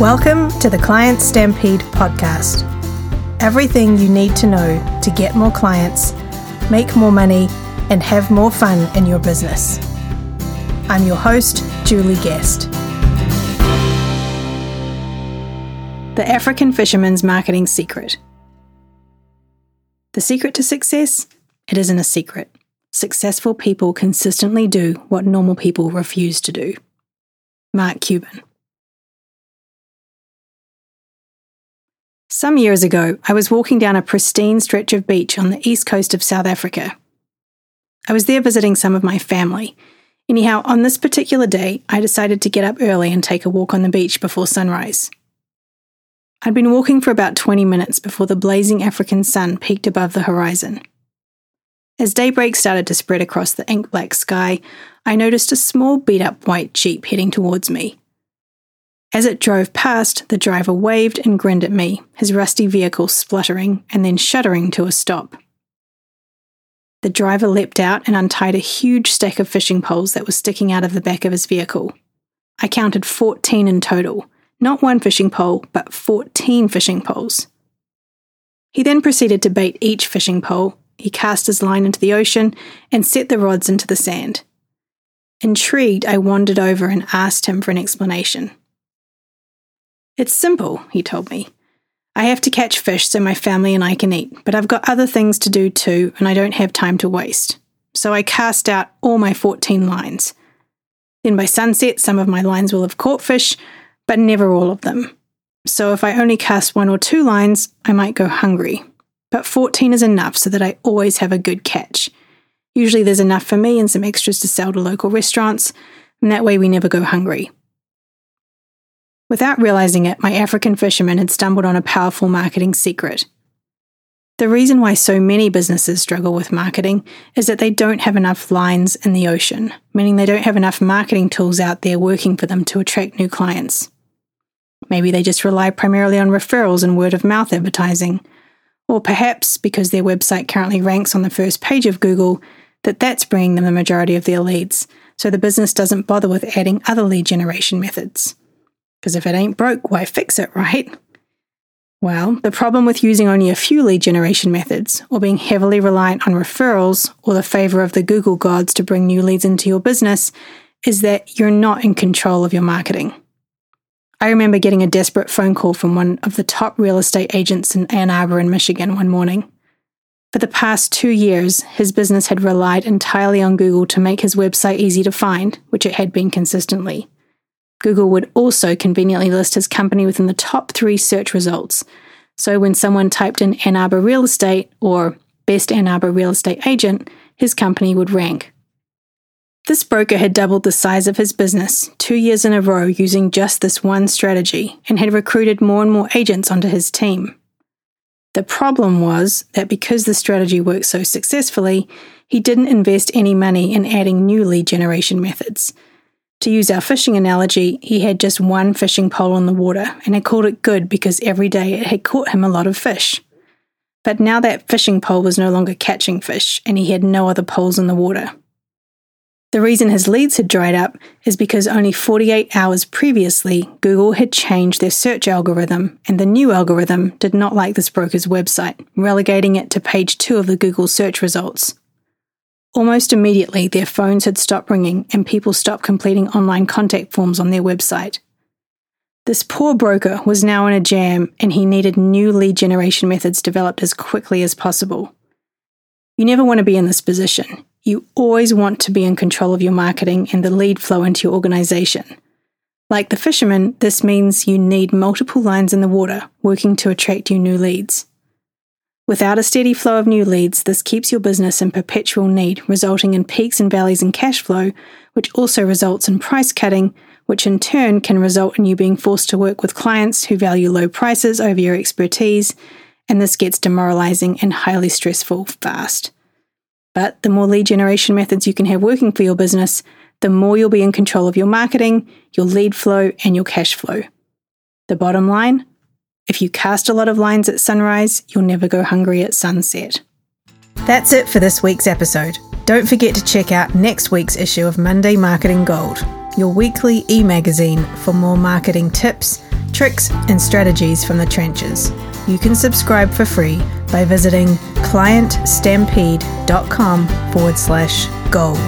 Welcome to the Client Stampede podcast. Everything you need to know to get more clients, make more money, and have more fun in your business. I'm your host, Julie Guest. The African Fisherman's Marketing Secret. The secret to success? It isn't a secret. Successful people consistently do what normal people refuse to do. Mark Cuban. Some years ago, I was walking down a pristine stretch of beach on the east coast of South Africa. I was there visiting some of my family. Anyhow, on this particular day, I decided to get up early and take a walk on the beach before sunrise. I'd been walking for about 20 minutes before the blazing African sun peaked above the horizon. As daybreak started to spread across the ink black sky, I noticed a small beat up white Jeep heading towards me. As it drove past, the driver waved and grinned at me, his rusty vehicle spluttering and then shuddering to a stop. The driver leapt out and untied a huge stack of fishing poles that was sticking out of the back of his vehicle. I counted 14 in total, not one fishing pole, but 14 fishing poles. He then proceeded to bait each fishing pole. He cast his line into the ocean and set the rods into the sand. Intrigued, I wandered over and asked him for an explanation. It's simple, he told me. I have to catch fish so my family and I can eat, but I've got other things to do too, and I don't have time to waste. So I cast out all my 14 lines. Then by sunset, some of my lines will have caught fish, but never all of them. So if I only cast one or two lines, I might go hungry. But 14 is enough so that I always have a good catch. Usually there's enough for me and some extras to sell to local restaurants, and that way we never go hungry. Without realizing it, my African fisherman had stumbled on a powerful marketing secret. The reason why so many businesses struggle with marketing is that they don't have enough lines in the ocean, meaning they don't have enough marketing tools out there working for them to attract new clients. Maybe they just rely primarily on referrals and word of mouth advertising. Or perhaps because their website currently ranks on the first page of Google, that that's bringing them the majority of their leads, so the business doesn't bother with adding other lead generation methods. Because if it ain't broke, why fix it, right? Well, the problem with using only a few lead generation methods, or being heavily reliant on referrals or the favor of the Google gods to bring new leads into your business, is that you're not in control of your marketing. I remember getting a desperate phone call from one of the top real estate agents in Ann Arbor in Michigan one morning. For the past two years, his business had relied entirely on Google to make his website easy to find, which it had been consistently. Google would also conveniently list his company within the top three search results. So when someone typed in Ann Arbor real estate or best Ann Arbor real estate agent, his company would rank. This broker had doubled the size of his business two years in a row using just this one strategy and had recruited more and more agents onto his team. The problem was that because the strategy worked so successfully, he didn't invest any money in adding new lead generation methods. To use our fishing analogy, he had just one fishing pole in the water and had called it good because every day it had caught him a lot of fish. But now that fishing pole was no longer catching fish and he had no other poles in the water. The reason his leads had dried up is because only 48 hours previously, Google had changed their search algorithm, and the new algorithm did not like this broker's website, relegating it to page 2 of the Google search results. Almost immediately, their phones had stopped ringing and people stopped completing online contact forms on their website. This poor broker was now in a jam and he needed new lead generation methods developed as quickly as possible. You never want to be in this position. You always want to be in control of your marketing and the lead flow into your organization. Like the fisherman, this means you need multiple lines in the water working to attract you new leads. Without a steady flow of new leads, this keeps your business in perpetual need, resulting in peaks and valleys in cash flow, which also results in price cutting, which in turn can result in you being forced to work with clients who value low prices over your expertise, and this gets demoralizing and highly stressful fast. But the more lead generation methods you can have working for your business, the more you'll be in control of your marketing, your lead flow, and your cash flow. The bottom line if you cast a lot of lines at sunrise, you'll never go hungry at sunset. That's it for this week's episode. Don't forget to check out next week's issue of Monday Marketing Gold, your weekly e magazine for more marketing tips, tricks, and strategies from the trenches. You can subscribe for free by visiting clientstampede.com forward slash gold.